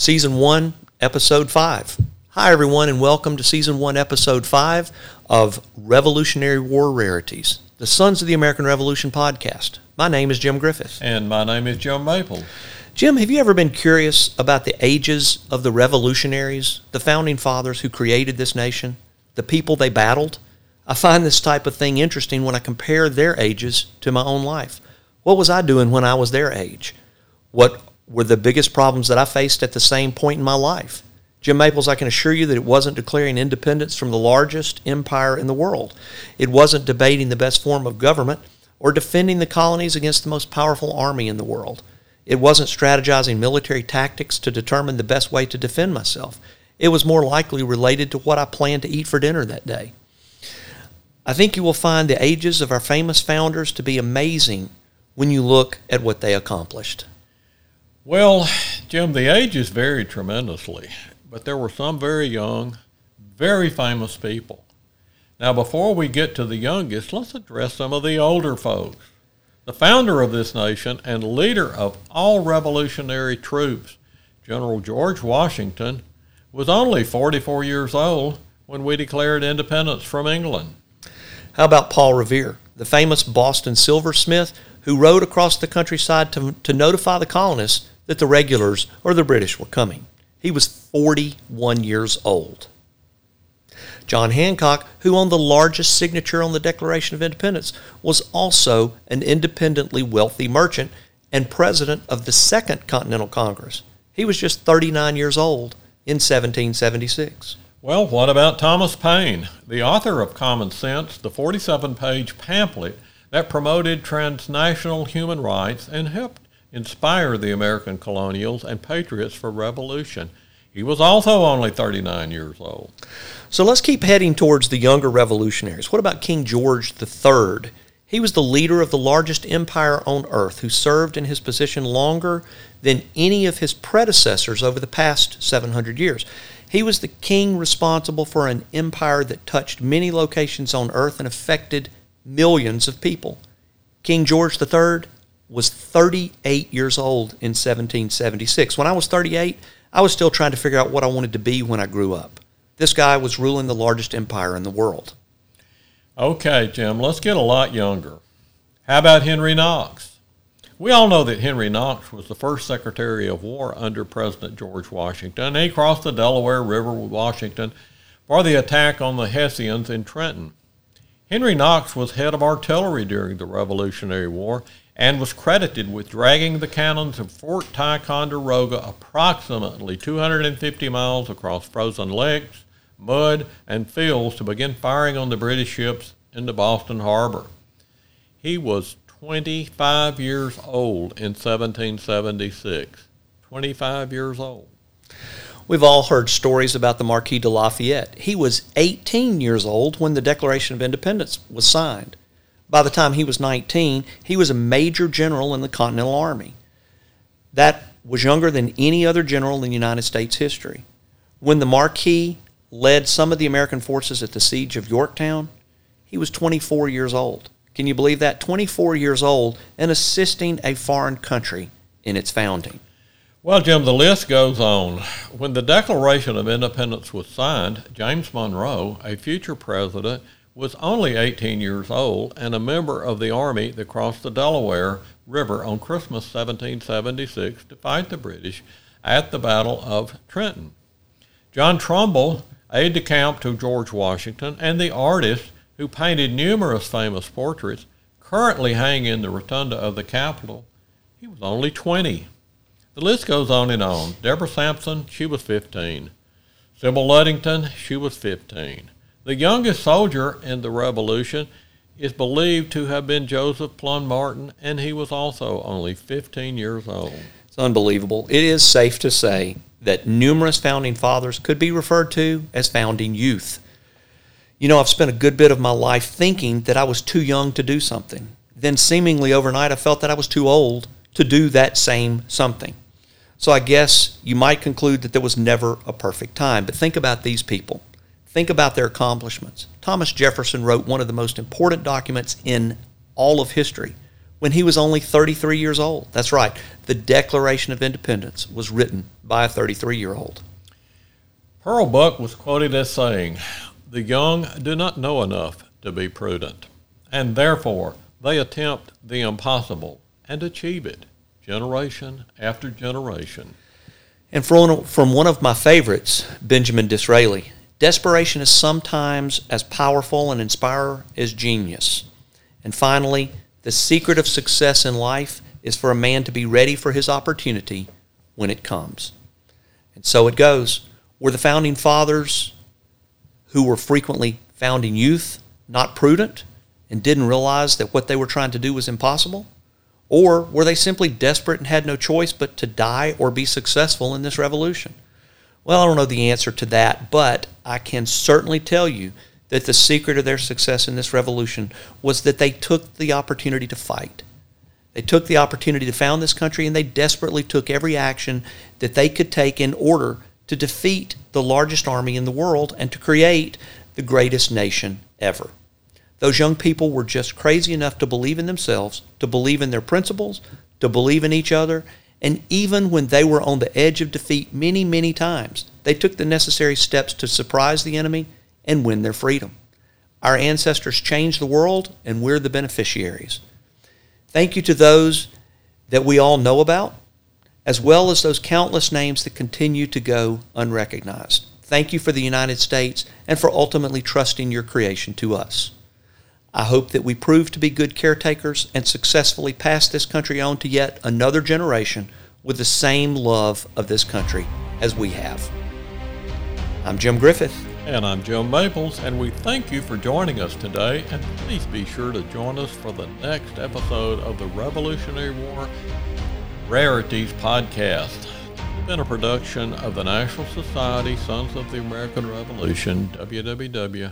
Season 1, Episode 5. Hi, everyone, and welcome to Season 1, Episode 5 of Revolutionary War Rarities, the Sons of the American Revolution podcast. My name is Jim Griffith. And my name is Jim Maples. Jim, have you ever been curious about the ages of the revolutionaries, the founding fathers who created this nation, the people they battled? I find this type of thing interesting when I compare their ages to my own life. What was I doing when I was their age? What were the biggest problems that I faced at the same point in my life? Jim Maples, I can assure you that it wasn't declaring independence from the largest empire in the world. It wasn't debating the best form of government or defending the colonies against the most powerful army in the world. It wasn't strategizing military tactics to determine the best way to defend myself. It was more likely related to what I planned to eat for dinner that day. I think you will find the ages of our famous founders to be amazing when you look at what they accomplished. Well, Jim, the ages varied tremendously, but there were some very young, very famous people. Now, before we get to the youngest, let's address some of the older folks. The founder of this nation and leader of all revolutionary troops, General George Washington, was only 44 years old when we declared independence from England. How about Paul Revere, the famous Boston silversmith who rode across the countryside to, to notify the colonists that the regulars or the British were coming? He was 41 years old. John Hancock, who owned the largest signature on the Declaration of Independence, was also an independently wealthy merchant and president of the Second Continental Congress. He was just 39 years old in 1776. Well, what about Thomas Paine, the author of Common Sense, the 47 page pamphlet that promoted transnational human rights and helped inspire the American colonials and patriots for revolution? He was also only 39 years old. So let's keep heading towards the younger revolutionaries. What about King George III? He was the leader of the largest empire on earth who served in his position longer than any of his predecessors over the past 700 years. He was the king responsible for an empire that touched many locations on earth and affected millions of people. King George III was 38 years old in 1776. When I was 38, I was still trying to figure out what I wanted to be when I grew up. This guy was ruling the largest empire in the world. Okay, Jim, let's get a lot younger. How about Henry Knox? We all know that Henry Knox was the first Secretary of War under President George Washington. He crossed the Delaware River with Washington for the attack on the Hessians in Trenton. Henry Knox was head of artillery during the Revolutionary War and was credited with dragging the cannons of Fort Ticonderoga approximately 250 miles across frozen lakes, mud, and fields to begin firing on the British ships in the Boston harbor. He was 25 years old in 1776. 25 years old. We've all heard stories about the Marquis de Lafayette. He was 18 years old when the Declaration of Independence was signed. By the time he was 19, he was a major general in the Continental Army. That was younger than any other general in United States history. When the Marquis led some of the American forces at the siege of Yorktown, he was 24 years old. Can you believe that? 24 years old and assisting a foreign country in its founding. Well, Jim, the list goes on. When the Declaration of Independence was signed, James Monroe, a future president, was only 18 years old and a member of the army that crossed the Delaware River on Christmas 1776 to fight the British at the Battle of Trenton. John Trumbull, aide de camp to George Washington, and the artist who painted numerous famous portraits, currently hang in the rotunda of the Capitol, he was only 20. The list goes on and on. Deborah Sampson, she was 15. Sybil Ludington, she was 15. The youngest soldier in the Revolution is believed to have been Joseph Plum Martin, and he was also only 15 years old. It's unbelievable. It is safe to say that numerous founding fathers could be referred to as founding youth. You know, I've spent a good bit of my life thinking that I was too young to do something. Then, seemingly overnight, I felt that I was too old to do that same something. So, I guess you might conclude that there was never a perfect time. But think about these people. Think about their accomplishments. Thomas Jefferson wrote one of the most important documents in all of history when he was only 33 years old. That's right. The Declaration of Independence was written by a 33 year old. Pearl Buck was quoted as saying, The young do not know enough to be prudent, and therefore they attempt the impossible and achieve it generation after generation. And from, from one of my favorites, Benjamin Disraeli, desperation is sometimes as powerful and inspiring as genius. And finally, the secret of success in life is for a man to be ready for his opportunity when it comes. And so it goes. Were the founding fathers who were frequently founding youth not prudent and didn't realize that what they were trying to do was impossible? Or were they simply desperate and had no choice but to die or be successful in this revolution? Well, I don't know the answer to that, but I can certainly tell you that the secret of their success in this revolution was that they took the opportunity to fight. They took the opportunity to found this country and they desperately took every action that they could take in order to defeat the largest army in the world and to create the greatest nation ever. Those young people were just crazy enough to believe in themselves, to believe in their principles, to believe in each other, and even when they were on the edge of defeat many, many times, they took the necessary steps to surprise the enemy and win their freedom. Our ancestors changed the world, and we're the beneficiaries. Thank you to those that we all know about, as well as those countless names that continue to go unrecognized. Thank you for the United States and for ultimately trusting your creation to us. I hope that we prove to be good caretakers and successfully pass this country on to yet another generation with the same love of this country as we have. I'm Jim Griffith. And I'm Joe Maples, and we thank you for joining us today. And please be sure to join us for the next episode of the Revolutionary War Rarities podcast. Been a production of the National Society Sons of the American Revolution, www.sar.org.